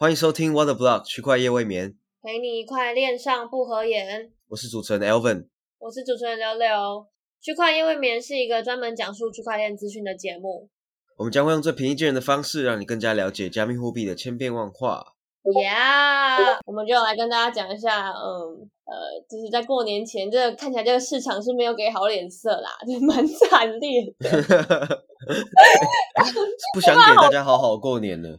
欢迎收听 What the Block 区块夜未眠，陪你一块恋上不合眼。我是主持人 Elvin。我是主持人刘刘。区块夜未眠是一个专门讲述区块链资讯的节目。我们将会用最平易近人的方式，让你更加了解加密货币的千变万化。Yeah，我们就来跟大家讲一下，嗯呃，就是在过年前，这个看起来这个市场是没有给好脸色啦，就 蛮惨烈的。不想给大家好好过年了。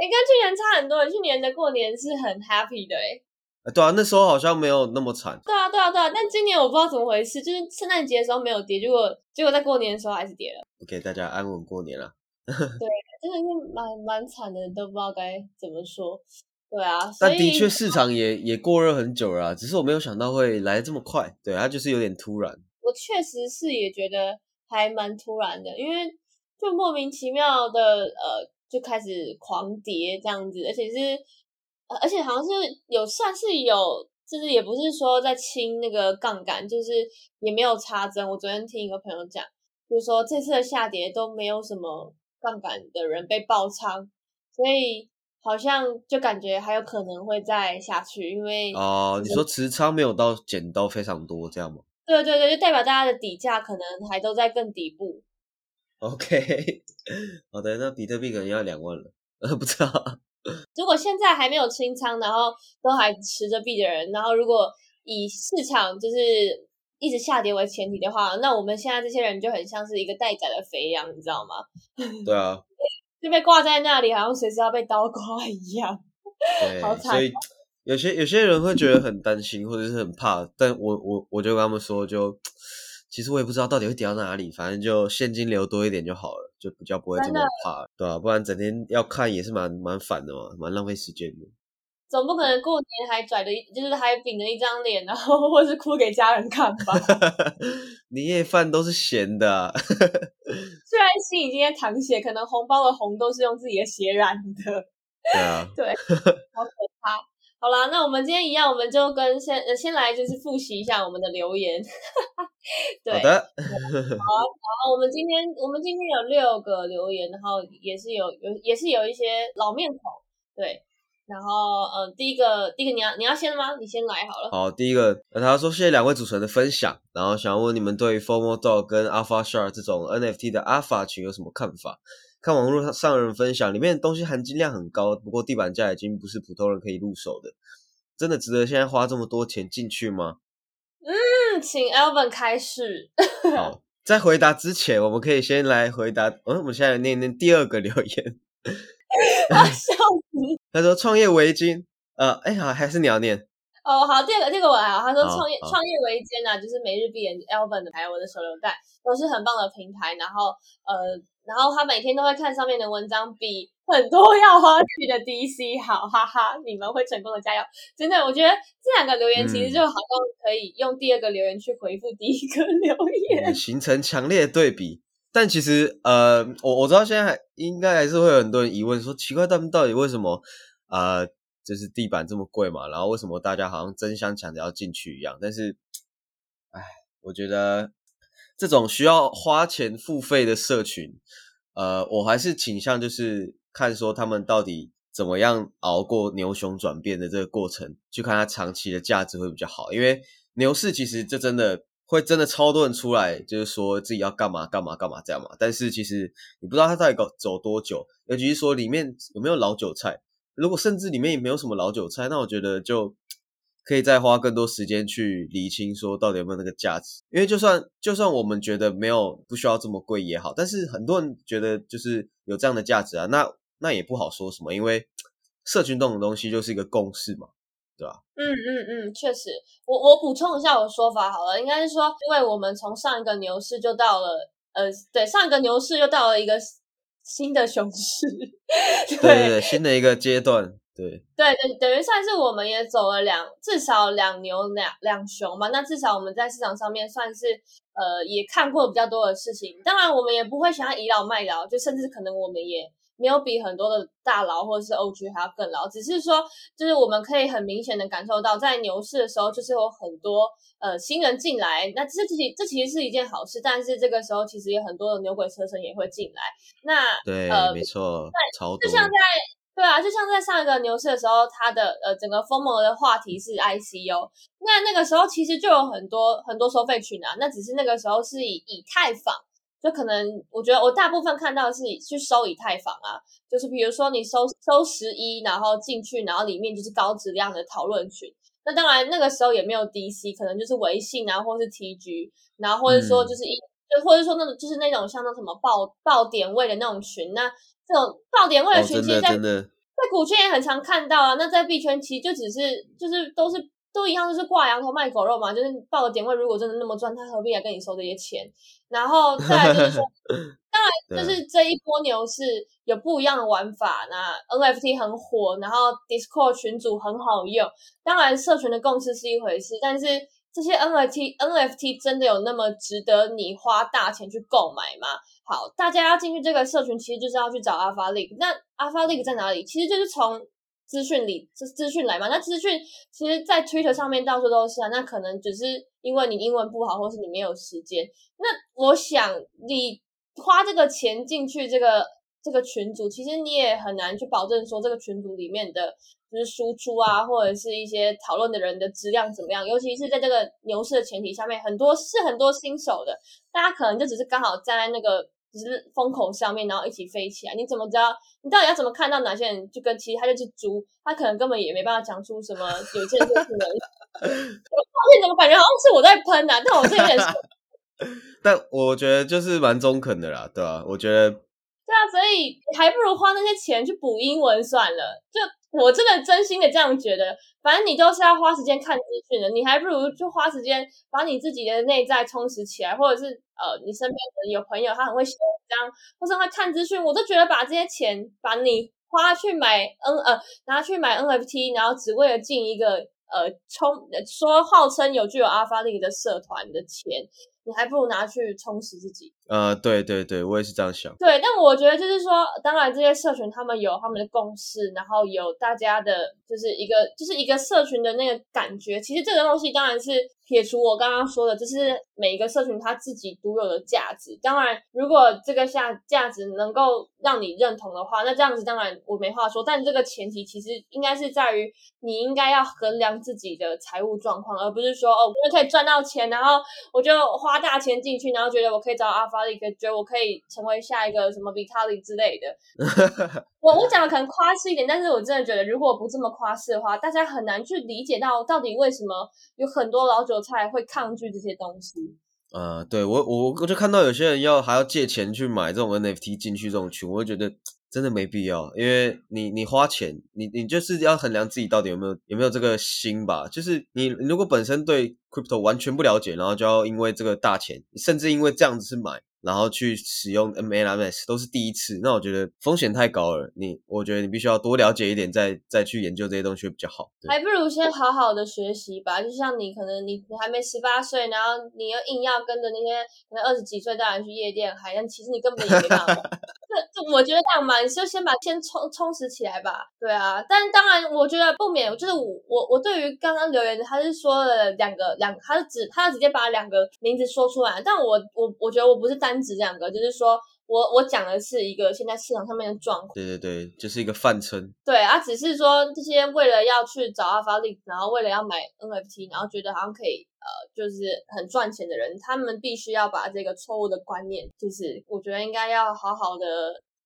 哎，跟去年差很多，去年的过年是很 happy 的，哎。啊对啊，那时候好像没有那么惨。对啊，对啊，对啊，但今年我不知道怎么回事，就是圣诞节的时候没有跌，结果结果在过年的时候还是跌了。OK，大家安稳过年了。对，真的是蛮蛮惨的，都不知道该怎么说。对啊，但的确市场也也过热很久了啊，只是我没有想到会来得这么快。对，它就是有点突然。我确实是也觉得还蛮突然的，因为就莫名其妙的呃就开始狂跌这样子，而且是呃而且好像是有算是有，就是也不是说在清那个杠杆，就是也没有插针。我昨天听一个朋友讲，就是说这次的下跌都没有什么杠杆的人被爆仓，所以好像就感觉还有可能会再下去，因为哦、你说持仓没有到减到非常多这样吗对对对，就代表大家的底价可能还都在更底部。？OK，好的，那比特币可能要两万了，呃，不知道。如果现在还没有清仓，然后都还持着币的人，然后如果以市场就是一直下跌为前提的话，那我们现在这些人就很像是一个待宰的肥羊，你知道吗？对啊，就被挂在那里，好像随时要被刀刮一样。对，好惨所以有些有些人会觉得很担心，或者是很怕，但我我我就跟他们说，就其实我也不知道到底会跌到哪里，反正就现金流多一点就好了，就比较不会这么怕，对吧、不然整天要看也是蛮蛮烦的嘛，蛮浪费时间的。总不可能过年还拽着一，就是还秉着一张脸，然后或是哭给家人看吧？年夜饭都是咸的啊、虽然心已经在淌血，可能红包的红都是用自己的血染的。对啊，对，好可怕。好啦，那我们今天一样，我们就跟先呃先来就是复习一下我们的留言。对，好的，好，好我们今天我们今天有六个留言，然后也是有有也是有一些老面孔，对。然后呃，第一个第一个你要你要先吗？你先来好了。好，第一个，呃他说谢谢两位主持人的分享，然后想要问你们对于 FOMO Dog 跟 Alpha Shark 这种 NFT 的 Alpha 群有什么看法？看网络上有人分享，里面的东西含金量很高，不过地板价已经不是普通人可以入手的，真的值得现在花这么多钱进去吗？嗯，请 Alvin 开始。好，在回答之前，我们可以先来回答，嗯，我们现在来念念第二个留言，啊，笑死！他说创业围巾，呃，哎好，还是你要念，哦，好，第二个，这个我还好。他说好创业好创业维艰啊，就是每日必演 Elvin 的，还有我的手榴弹，都是很棒的平台。然后呃，然后他每天都会看上面的文章，比很多要花去的 DC 好，哈哈，你们会成功的，加油！真的，我觉得这两个留言其实嗯就好像可以用第二个留言去回复第一个留言。嗯 形成强烈的对比。但其实，呃，我我知道现在还应该还是会有很多人疑问说，奇怪，他们到底为什么，呃，就是地板这么贵嘛？然后为什么大家好像争相抢着要进去一样？但是，哎，我觉得这种需要花钱付费的社群，呃，我还是倾向就是看说他们到底怎么样熬过牛熊转变的这个过程，去看它长期的价值会比较好。因为牛市其实这真的会真的超多人出来，就是说自己要干嘛干嘛干嘛这样嘛。但是其实你不知道它到底走走多久，尤其是说里面有没有老韭菜。如果甚至里面也没有什么老韭菜，那我觉得就可以再花更多时间去理清说到底有没有那个价值。因为就算就算我们觉得没有不需要这么贵也好，但是很多人觉得就是有这样的价值啊，那那也不好说什么，因为社群这种东西就是一个共识嘛，对吧？嗯嗯嗯，确实，我我补充一下我的说法好了，应该是说，因为我们从上一个牛市就到了，呃，对，上一个牛市又到了一个新的熊市，对对对，新的一个阶段，对，对等，等于算是我们也走了两至少两牛两两熊嘛。那至少我们在市场上面算是呃也看过比较多的事情。当然，我们也不会想要倚老卖老，就甚至可能我们也没有比很多的大佬或者是 OG 还要更老，只是说就是我们可以很明显的感受到，在牛市的时候，就是有很多呃新人进来，那这其实这其实是一件好事，但是这个时候其实有很多的牛鬼车神也会进来。那对，呃没错，超多就，像在对啊，就像在上一个牛市的时候，它的呃整个疯魔的话题是 ICO，那那个时候其实就有很多很多收费群啊，那只是那个时候是以以太坊，就可能我觉得我大部分看到的是去收以太坊啊，就是比如说你收收十一，然后进去，然后里面就是高质量的讨论群。那当然那个时候也没有 DC，可能就是微信啊，或是 TG，然后或者说就是一，就或者说那种就是那种像那什么爆爆点位的那种群，那这种爆点位的群，其实在在股圈也很常看到啊。那在币圈其实就只是就是都是。都一样，就是挂羊头卖狗肉嘛。就是爆个点位，如果真的那么赚，他何必来跟你收这些钱？然后再来就是说，当然就是这一波牛市有不一样的玩法。那 NFT 很火，然后 Discord 群组很好用。当然，社群的共识是一回事，但是这些 NFT NFT 真的有那么值得你花大钱去购买吗？好，大家要进去这个社群，其实就是要去找 Alpha League。那 Alpha League 在哪里？其实就是从资讯里，是资讯来嘛？那资讯其实，在 Twitter 上面到处都是啊。那可能只是因为你英文不好，或是你没有时间。那我想，你花这个钱进去这个这个群组，其实你也很难去保证说这个群组里面的就是输出啊，或者是一些讨论的人的质量怎么样。尤其是在这个牛市的前提下面，很多是很多新手的，大家可能就只是刚好站在那个。只是风口上面，然后一起飞起来。你怎么知道？你到底要怎么看到哪些人就跟其实他就是猪？他可能根本也没办法讲出什么有建设性的。我发现怎么感觉好像是我在喷啊？但我这有点。但我觉得就是蛮中肯的啦，对吧？我觉得。对啊，所以还不如花那些钱去补英文算了。就我真的真心的这样觉得。反正你都是要花时间看资讯的，你还不如就花时间把你自己的内在充实起来，或者是呃，你身边的有朋友他很会写文章，或者会看资讯，我都觉得把这些钱把你花去买 N 呃拿去买 NFT，然后只为了进一个呃充说号称有具有阿发力的社团的钱。你还不如拿去充实自己。呃，对对对，我也是这样想。对，但我觉得就是说，当然这些社群他们有他们的共识，然后有大家的，就是一个就是一个社群的那个感觉。其实这个东西当然是撇除我刚刚说的，这是每一个社群它自己独有的价值。当然，如果这个下价值能够让你认同的话，那这样子当然我没话说。但这个前提其实应该是在于你应该要衡量自己的财务状况，而不是说哦，我可以赚到钱，然后我就花。大钱进去，然后觉得我可以找阿发利，觉得我可以成为下一个什么比卡利之类的。我我讲的可能夸饰一点，但是我真的觉得，如果不这么夸饰的话，大家很难去理解到到底为什么有很多老韭菜会抗拒这些东西。呃，对我我我就看到有些人要还要借钱去买这种 NFT 进去这种群，我就觉得。真的没必要，因为你你花钱，你你就是要衡量自己到底有没有有没有这个心吧。就是你如果本身对 crypto 完全不了解，然后就要因为这个大钱，甚至因为这样子去买。然后去使用 MLMs 都是第一次，那我觉得风险太高了。你，我觉得你必须要多了解一点，再再去研究这些东西会比较好。还不如先好好的学习吧。就像你可能你你还没十八岁，然后你又硬要跟着那些可能二十几岁大人去夜店，好像其实你根本也没办法。这我觉得这样嘛，你就先把先充充实起来吧。对啊，但当然我觉得不免就是我我我对于刚刚留言，他是说了两个两，他是直他直接把两个名字说出来，但我我我觉得我不是。单指两个，就是说我我讲的是一个现在市场上面的状况。对对对，就是一个泛称。对啊，只是说这些为了要去找阿发力，然后为了要买 NFT，然后觉得好像可以呃，就是很赚钱的人，他们必须要把这个错误的观念，就是我觉得应该要好好的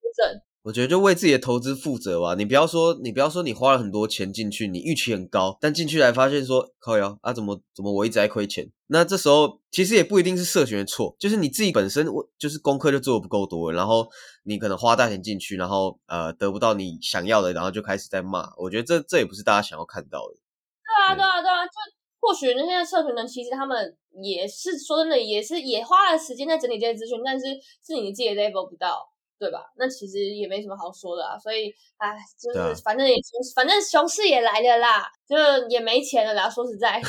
纠正。我觉得就为自己的投资负责吧。你不要说，你不要说你花了很多钱进去，你预期很高，但进去来发现说靠呀啊，怎么怎么我一直在亏钱？那这时候其实也不一定是社群的错，就是你自己本身我就是功课就做的不够多，然后你可能花大钱进去，然后呃得不到你想要的，然后就开始在骂。我觉得这这也不是大家想要看到的。对啊，对啊，对啊，就或许那些社群呢，其实他们也是说真的，也是也花了时间在整理这些资讯，但是是你自己的 level 不到。对吧？那其实也没什么好说的啊，所以，哎，就是反正也，反正熊市也来了啦，就也没钱了啦。说实在，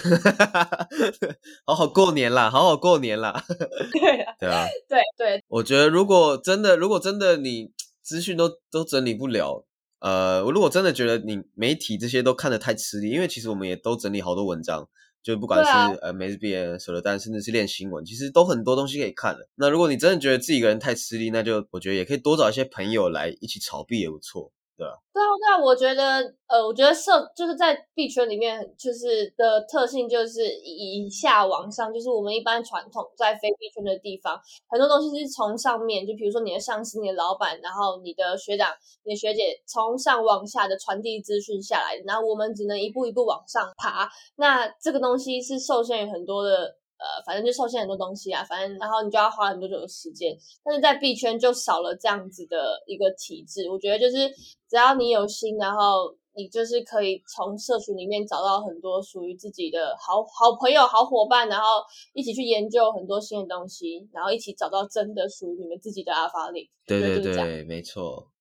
好好过年啦，好好过年啦。对啊，对啊，对对。我觉得如果真的，如果真的你资讯都都整理不了，呃，我如果真的觉得你媒体这些都看得太吃力，因为其实我们也都整理好多文章。就不管是呃每日 B 手榴弹，甚至是练新闻，其实都很多东西可以看的。那如果你真的觉得自己一个人太吃力，那就我觉得也可以多找一些朋友来一起炒币也不错。对？啊，对啊，我觉得，呃，我觉得社就是在币圈里面，就是的特性就是以下往上，就是我们一般传统在非币圈的地方，很多东西是从上面，就比如说你的上司、你的老板，然后你的学长、你的学姐，从上往下的传递资讯下来，然后我们只能一步一步往上爬。那这个东西是受限于很多的。呃，反正就受限很多东西啊，反正然后你就要花很多久的时间，但是在币圈就少了这样子的一个体制。我觉得就是只要你有心，然后你就是可以从社群里面找到很多属于自己的好好朋友、好伙伴，然后一起去研究很多新的东西，然后一起找到真的属于你们自己的阿法力。对对对，没错，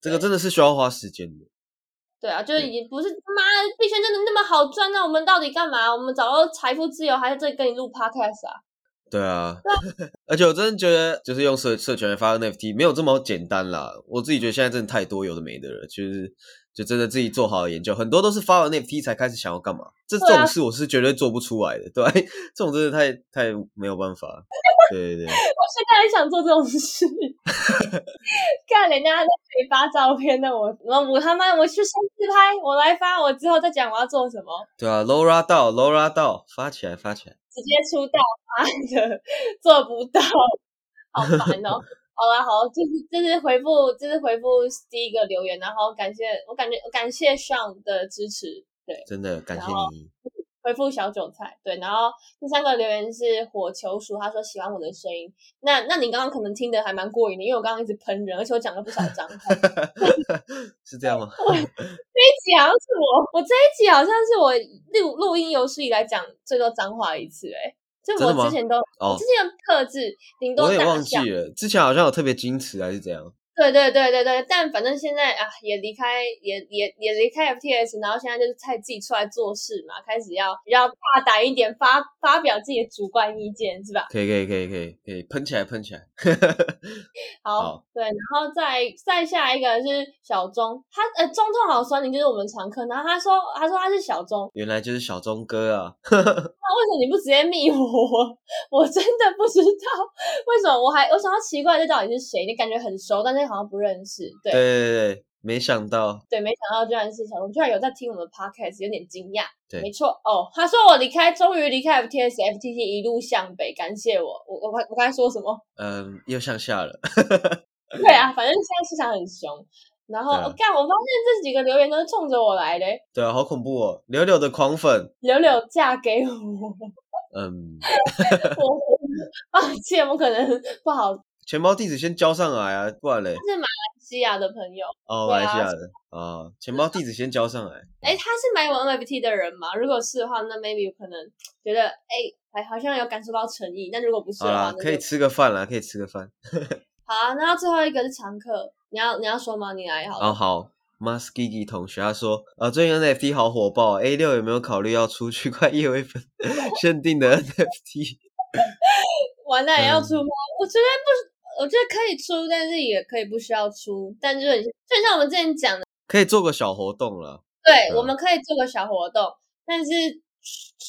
这个真的是需要花时间的。对啊，就是已经不是妈币圈真的那么好赚，那我们到底干嘛？我们找到财富自由，还是这里跟你录 podcast 啊？对啊，而且我真的觉得，就是用社社群发 NFT 没有这么简单啦。我自己觉得现在真的太多有的没的了，就是就真的自己做好研究，很多都是发完 NFT 才开始想要干嘛。这这种事我是绝对做不出来的，对，这种真的太太没有办法。对对对，我现在也想做这种事，看人家在那里发照片，那我我我他妈我去先自拍，我来发，我之后再讲我要做什么。对啊，Laura 到 Laura 到，发起来发起来，直接出道发的，做不到，好烦哦。好啦，好，就是就是回复，就是回复第一个留言，然后感谢我感觉感谢上的支持，对，真的感谢你。回复小韭菜，对，然后第三个留言是火球鼠，他说喜欢我的声音。那那你刚刚可能听得还蛮过瘾的，因为我刚刚一直喷人，而且我讲了不少脏话，是这样吗？这一集好像是我，我这一集好像是我录录音有史以来讲最多脏话一次，哎，就我之前都，我之前克制，顶多我也忘记了，之前好像有特别矜持还是怎样。对对对对对，但反正现在啊，也离开，也也也离开 FTS，然后现在就是太自己出来做事嘛，开始要比较大胆一点，发发表自己的主观意见，是吧？可以可以可以可以可以喷起来喷起来。好，对，然后再再下一个是小钟，他呃中痛好酸，你就是我们常客，然后他说他说他是小钟，原来就是小钟哥啊。那为什么你不直接密我？我真的不知道为什么，我还我想要奇怪这到底是谁？你感觉很熟，但是。好像不认识，对对对对，没想到，对，没想到居然是小龙，居然有在听我们的 podcast，有点惊讶。对，没错哦，他说我离开，终于离开 FTS，FTT 一路向北，感谢我，我我我刚才说什么？嗯，又向下了。对啊，反正现在市场很凶。然后我干，我发现这几个留言都是冲着我来的。对啊，好恐怖哦！柳柳的狂粉，柳柳嫁给我。嗯，我抱歉，我可能不好。钱包地址先交上来啊，不然嘞。是马来西亚的朋友哦，马来西亚的啊，钱包地址先交上来。哎，他是买我 NFT 的人吗？如果是的话，那 maybe 有可能觉得哎，还好像有感受到诚意。但如果不是的话，可以吃个饭啦，可以吃个饭。好啊，那最后一个是常客，你要你要说吗？你来好。哦好，Muskigi 同学他说，啊，最近 NFT 好火爆，A 六有没有考虑要出区块业微粉 限定的 NFT？完蛋，要出吗？我觉得不。我觉得可以出，但是也可以不需要出，但就是就像我们之前讲的，可以做个小活动了。对，我们可以做个小活动，但是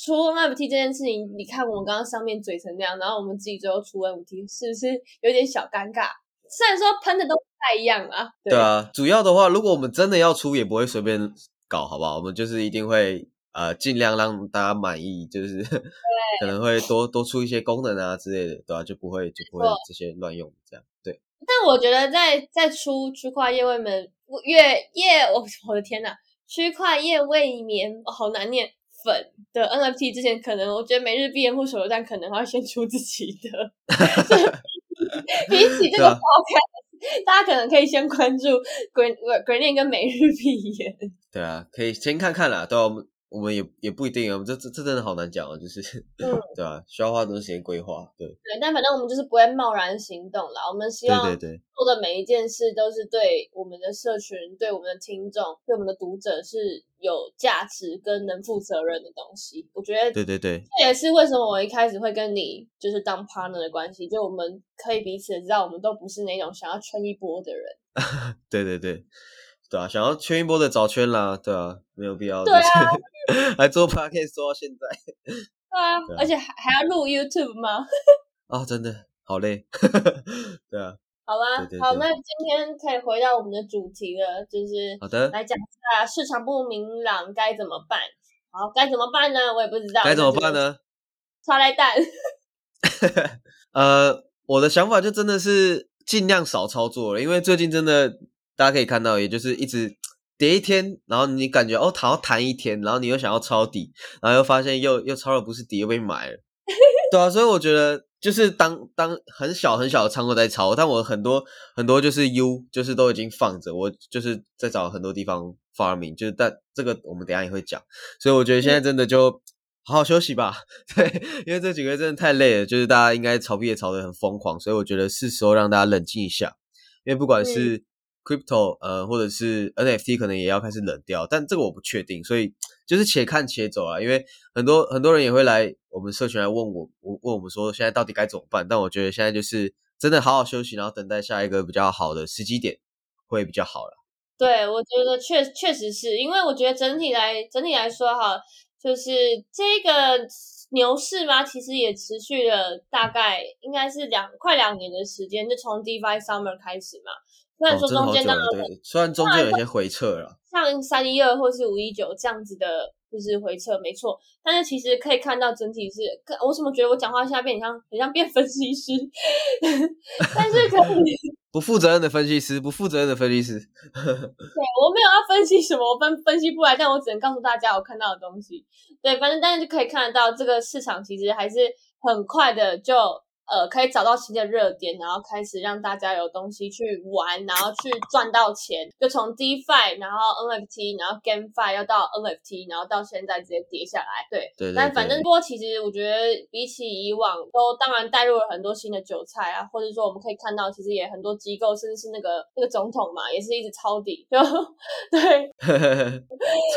出 NFT 这件事情，你看我们刚刚上面嘴成那样，然后我们自己最后出 NFT，是不是有点小尴尬？虽然说喷的都不太一样啊。对啊，主要的话，如果我们真的要出，也不会随便搞，好不好？我们就是一定会。呃，尽量让大家满意，就是 可能会多多出一些功能啊之类的，对吧？就不会就不会这些乱用这样，对。但我觉得在在出区块业未眠月夜，我 我的天呐，区块业未眠好难念粉的 NFT 之前，可能我觉得每日必言护手榴弹可能要先出自己的，比起这个大家可能可以先关注 Green Green 跟每日必言。对啊，可以先看看啦，对我们。我们也也不一定啊，这这这真的好难讲啊，就是，对吧？需要花多时间规划，对。对，但反正我们就是不会贸然行动啦。我们希望做的每一件事都是对我们的社群、对我们的听众、对我们的读者是有价值跟能负责任的东西。我觉得，对对对，这也是为什么我一开始会跟你就是当 partner 的关系，就我们可以彼此知道，我们都不是那种想要圈一波的人。对对对。对啊，想要圈一波的早圈啦，对啊，没有必要，对啊，还做 podcast 做到现在，对啊，而且还还要录 YouTube 吗？啊，真的好累，对啊。好啦，对对好，那今天可以回到我们的主题了，就是好的，来讲一下市场不明朗该怎么办。好，该怎么办呢？我也不知道，该怎么办？呢？抓来蛋。呃，我的想法就真的是尽量少操作了，因为最近真的大家可以看到，也就是一直跌一天，然后你感觉哦，它要弹一天，然后你又想要抄底，然后又发现又又抄的不是底，又被买了，对啊，所以我觉得就是当当很小很小的仓位在抄，但我很多很多就是 U 就是都已经放着，我就是在找很多地方发明，就是但这个我们等下也会讲，所以我觉得现在真的就。好好休息吧，对，因为这几个月真的太累了，就是大家应该炒币也炒得很疯狂，所以我觉得是时候让大家冷静一下，因为不管是 crypto 呃或者是 NFT 可能也要开始冷掉，但这个我不确定，所以就是且看且走啊，因为很多很多人也会来我们社群来问我，问问我们说现在到底该怎么办，但我觉得现在就是真的好好休息，然后等待下一个比较好的时机点会比较好了。对，我觉得确确实是因为我觉得整体来整体来说哈，就是这个牛市嘛，其实也持续了大概应该是两快两年的时间，就从 DeFi Summer 开始嘛。虽然哦，说中间当然了，对，虽然中间有一些回撤了，像三一二或是五一九这样子的，就是回撤，没错。但是其实可以看到整体是，我怎么觉得我讲话现在变很像很像变分析师？但是可以，不负责任的分析师，不负责任的分析师。对我没有要分析什么，我分分析不来，但我只能告诉大家我看到的东西。对，反正但是就可以看得到，这个市场其实还是很快的就。呃，可以找到新的热点，然后开始让大家有东西去玩，然后去赚到钱。就从 DeFi，然后 NFT，然后 GameFi，要到 NFT，然后到现在直接跌下来。对，对对但反正对不过其实我觉得比起以往，都当然带入了很多新的韭菜啊，或者说我们可以看到，其实也很多机构，甚至是那个那个总统嘛，也是一直抄底，就对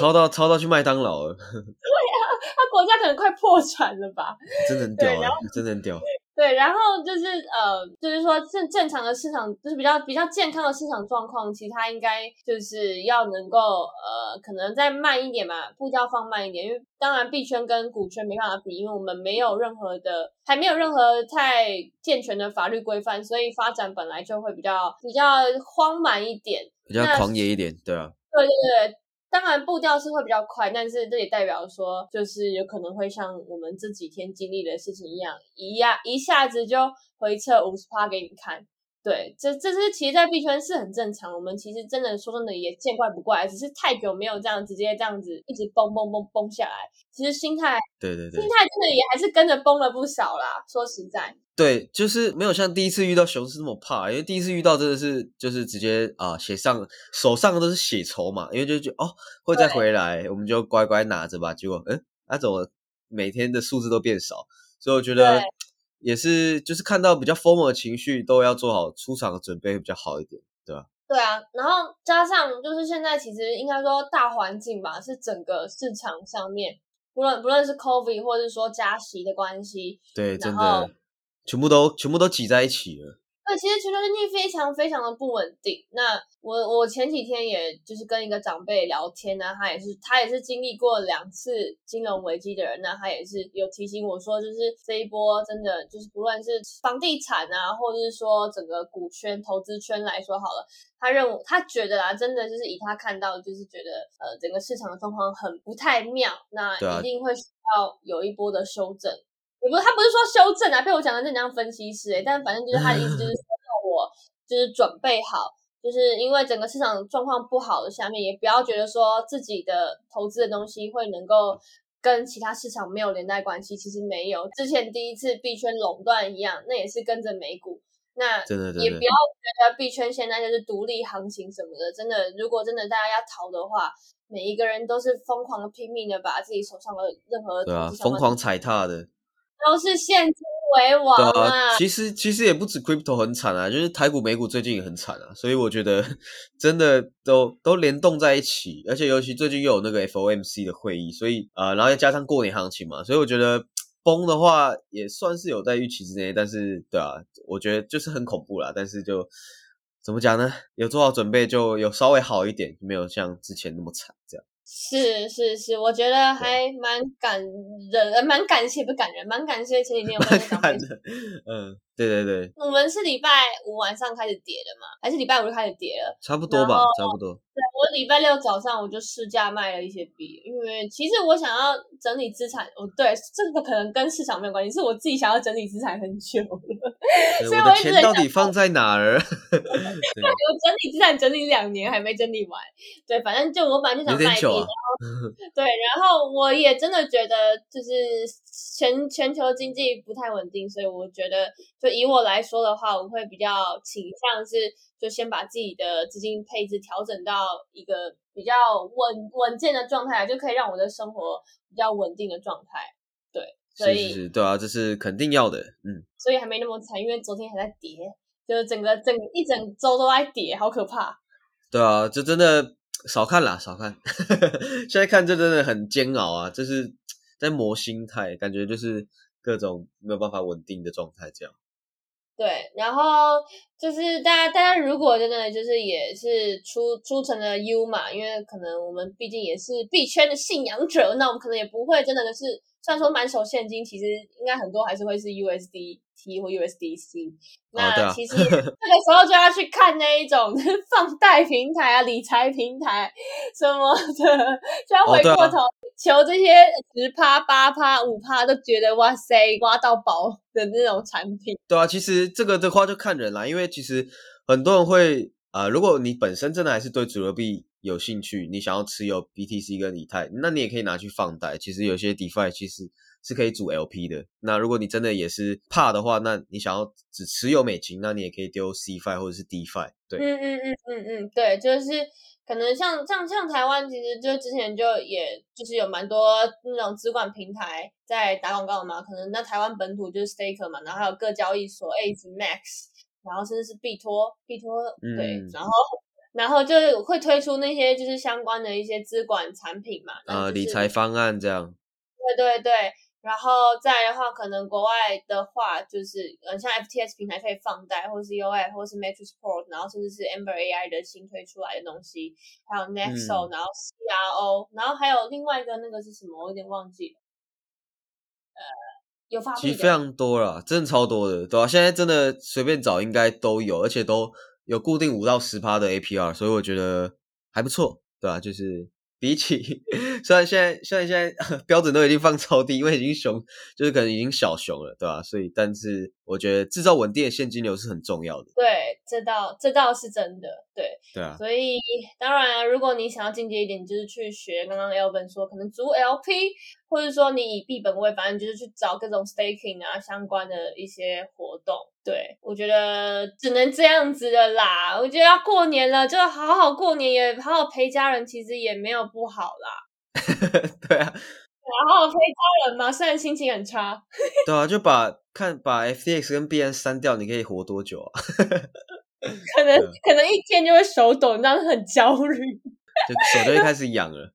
抄到抄到去麦当劳了，对啊他国家可能快破产了吧。真的很屌啊，真的很屌。对，然后就是呃，就是说正正常的市场，就是比较比较健康的市场状况，其实它应该就是要能够呃，可能再慢一点嘛，步调放慢一点，因为当然币圈跟股圈没办法比，因为我们没有任何的，还没有任何太健全的法律规范，所以发展本来就会比较比较荒蛮一点。比较狂野一点，对啊，对对对，当然步调是会比较快，但是这也代表说，就是有可能会像我们这几天经历的事情一样，一样一下子就回撤五十趴给你看。对，这这是其实，在币圈是很正常。我们其实真的说真的也见怪不怪，只是太久没有这样直接这样子一直崩崩崩崩下来。其实心态对对对心态真的也还是跟着崩了不少啦。说实在，对，就是没有像第一次遇到熊市那么怕，因为第一次遇到真的是就是直接啊写上手上都是血筹嘛，因为就觉得哦会再回来，我们就乖乖拿着吧。结果嗯，那、怎么每天的数字都变少？所以我觉得对也是就是看到比较疯魔的情绪，都要做好出场的准备会比较好一点，对吧？对啊，然后加上就是现在其实应该说大环境吧，是整个市场上面，不论不论是 COVID 或者说加息的关系，对，真的全部都全部都挤在一起了。对，其实全球经济非常非常的不稳定。那我我前几天也就是跟一个长辈聊天呢、他也是他也是经历过两次金融危机的人，那他也是有提醒我说，就是这一波真的就是不论是房地产啊，或者是说整个股圈、投资圈来说好了，他认为他觉得啊，真的就是以他看到，就是觉得呃整个市场的状况很不太妙，那一定会需要有一波的修正。也不是，他不是说修正啊，被我讲的这像分析师诶、但反正就是他的意思，就是说让我就是准备好，就是因为整个市场状况不好的下面，也不要觉得说自己的投资的东西会能够跟其他市场没有连带关系，其实没有。之前第一次币圈垄断一样，那也是跟着美股，那也不要觉得币圈现在就是独立行情什么的，真的，如果真的大家要逃的话，每一个人都是疯狂的拼命的把自己手上的任何对啊疯狂踩踏的，都是现金为王！啊，其实其实也不止 crypto 很惨啊，就是台股、美股最近也很惨啊，所以我觉得 真的都都联动在一起，而且尤其最近又有那个 FOMC 的会议，所以呃，然后再加上过年行情嘛，所以我觉得崩的话也算是有在预期之内，但是对啊，我觉得就是很恐怖啦，但是就怎么讲呢？有做好准备就有稍微好一点，没有像之前那么惨这样。是是是，我觉得还蛮感人，呃蛮感谢不感人，蛮感谢前几天我跟那个长辈看的，嗯，对对对，我们是礼拜五晚上开始跌的嘛，还是礼拜五就开始跌了？差不多吧，差不多。对我礼拜六早上我就试价卖了一些币，因为其实我想要整理资产。哦，对，这个可能跟市场没有关系，是我自己想要整理资产很久了。所以我的钱到底放在哪儿？我整理资产整理两年还没整理完。对，反正就我本来就想卖币，然后 对，然后我也真的觉得就是全全球经济不太稳定，所以我觉得。就以我来说的话，我会比较倾向是，就先把自己的资金配置调整到一个比较稳稳健的状态，就可以让我的生活比较稳定的状态。对，所以对啊，这是肯定要的。嗯，所以还没那么惨，因为昨天还在跌，就是整个整一整周都在跌，好可怕。对啊，这真的少看啦，少看。现在看这真的很煎熬啊，就是在磨心态，感觉就是各种没有办法稳定的状态这样。对，然后就是大家，大家如果真的就是也是出出成了 U 嘛，因为可能我们毕竟也是币圈的信仰者，那我们可能也不会真的就是，虽然说满手现金，其实应该很多还是会是 USDT 或 USDC。那其实这个时候就要去看那一种 放贷平台啊、理财平台什么的，就要回过头。求这些十趴八趴五趴都觉得哇塞挖到宝的那种产品，对啊，其实这个的话就看人啦，因为其实很多人会啊，如果你本身真的还是对主流币有兴趣，你想要持有 BTC 跟以太，那你也可以拿去放贷。其实有些 DeFi 其实是可以组 LP 的。那如果你真的也是怕的话，那你想要只持有美金，那你也可以丢 CFi 或者是 DeFi。对，嗯嗯嗯嗯嗯，对，就是。可能像像像台湾，其实就之前就也就是有蛮多那种资管平台在打广告嘛。可能那台湾本土就是 Staker 嘛，然后还有各交易所 A Max，然后甚至是币托币托对，然后然后就会推出那些就是相关的一些资管产品嘛，呃，理财方案这样。对对对。然后再的话，可能国外的话，就是呃，像 FTS 平台可以放贷，或者是 UI，或者是 Matrixport，然后甚至是 Amber AI 的新推出来的东西，还有 Nexo，然后 CRO，然后还有另外一个那个是什么，我有点忘记了。呃，有发其实非常多了，真的超多的，对吧？现在真的随便找应该都有，而且都有固定五到十趴的 APR，所以我觉得还不错，对吧？就是。比起 虽然现在虽然现在 标准都已经放超低，因为已经熊，就是可能已经小熊了，对吧？所以，但是我觉得制造稳定的现金流是很重要的。对，这倒这倒是真的。对，对啊。所以当然啊，如果你想要进阶一点，就是去学刚刚 Elvin 说，可能租 LP，或者说你以币本位，反正就是去找各种 staking 啊相关的一些活动。对，我觉得只能这样子的啦。我觉得要过年了，就好好过年，也好好陪家人，其实也没有不好啦。对啊，好好陪家人吗，虽然心情很差。对啊，就把看把 FTX 跟 BN 删掉，你可以活多久啊？可能可能一天就会手抖，那很焦虑，就手都会 开始痒了。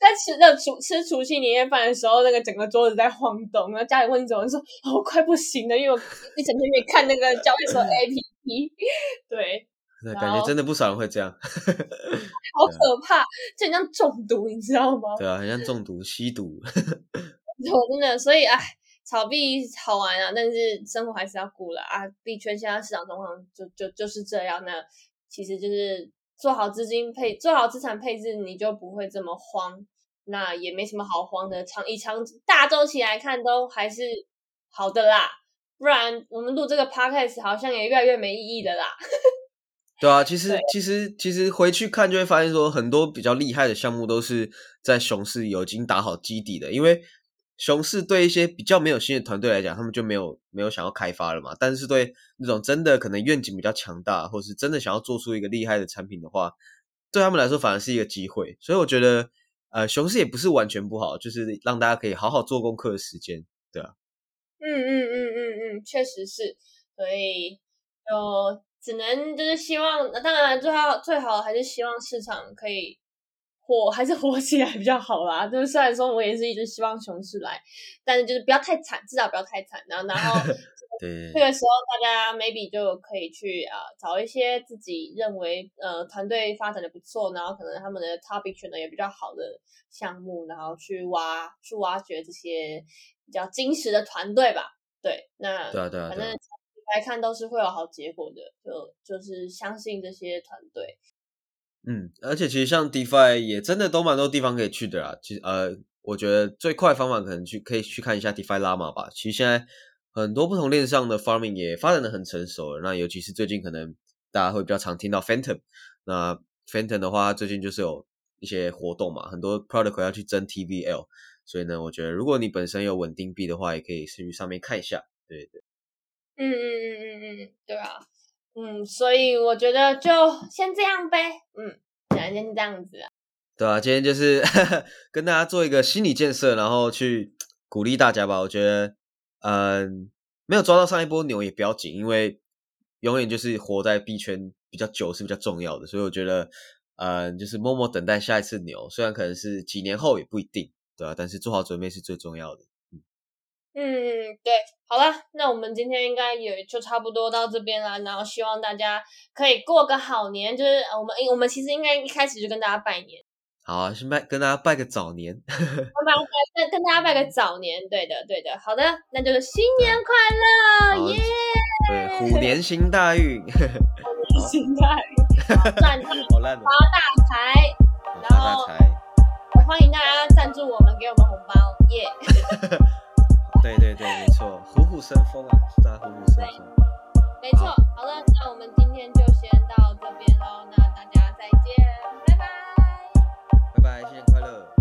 在吃那除吃除夕年夜饭的时候，那个整个桌子在晃动，然后家里问你怎么说，我快不行了，因为我一整天没看那个交易所 APP，对，感觉真的不少人会这样，好可怕，就很像中毒，你知道吗？对啊，很像中毒吸毒，我真的，所以哎，炒币好玩啊，但是生活还是要顾了啊，币圈现在市场状况就就就是这样，那其实就是。做好资金配，做好资产配置，你就不会这么慌。那也没什么好慌的，长以长大周期来看，都还是好的啦。不然我们录这个 podcast 好像也越来越没意义的啦。对啊，其实其实其实回去看就会发现，说很多比较厉害的项目都是在熊市有已经打好基底的，因为。熊市对一些比较没有新的团队来讲，他们就没有没有想要开发了嘛。但是对那种真的可能愿景比较强大，或是真的想要做出一个厉害的产品的话，对他们来说反而是一个机会。所以我觉得，呃，熊市也不是完全不好，就是让大家可以好好做功课的时间，对啊。嗯嗯嗯嗯嗯，确实是。所以就只能就是希望，当然最好最好还是希望市场可以。火还是火起来比较好啦。就是虽然说我也是一直希望熊市来，但是就是不要太惨，至少不要太惨。然后，然后 这个时候大家 maybe 就可以去啊找一些自己认为呃团队发展的不错，然后可能他们的 topic 选的也比较好的项目，然后去挖去挖掘这些比较精实的团队吧。对，那对啊对啊，反正来看都是会有好结果的，就就是相信这些团队。嗯，而且其实像 DeFi 也真的都蛮多地方可以去的啦。其实呃，我觉得最快方法可能去可以去看一下 DeFi Llama 吧。其实现在很多不同链上的 Farming 也发展的很成熟了。那尤其是最近可能大家会比较常听到 Phantom。那 Phantom 的话，最近就是有一些活动嘛，很多 Product 要去争 TVL。所以呢，我觉得如果你本身有稳定币的话，也可以去上面看一下。对对。嗯嗯嗯嗯嗯，对啊。嗯，所以我觉得就先这样呗。嗯，今天这样子啊。对啊，今天就是 跟大家做一个心理建设，然后去鼓励大家吧。我觉得，嗯，没有抓到上一波牛也不要紧，因为永远就是活在币圈比较久是比较重要的。所以我觉得，嗯，就是默默等待下一次牛，虽然可能是几年后也不一定，对啊，但是做好准备是最重要的。嗯，对，好了，那我们今天应该也就差不多到这边了。然后希望大家可以过个好年，就是我们我们其实应该一开始就跟大家拜年。好啊，先拜跟大家拜个早年。拜拜，跟跟大家拜个早年，对的，对的。好的，那就是新年快乐，耶！对，虎年行大运，虎年行大运，赚钱，好烂，发大财，然后欢迎大家赞助我们，给我们红包，耶！对对对没错虎虎生风啊是大家虎虎生风。没错好了那我们今天就先到这边喽那大家再见拜拜。拜拜新年快乐。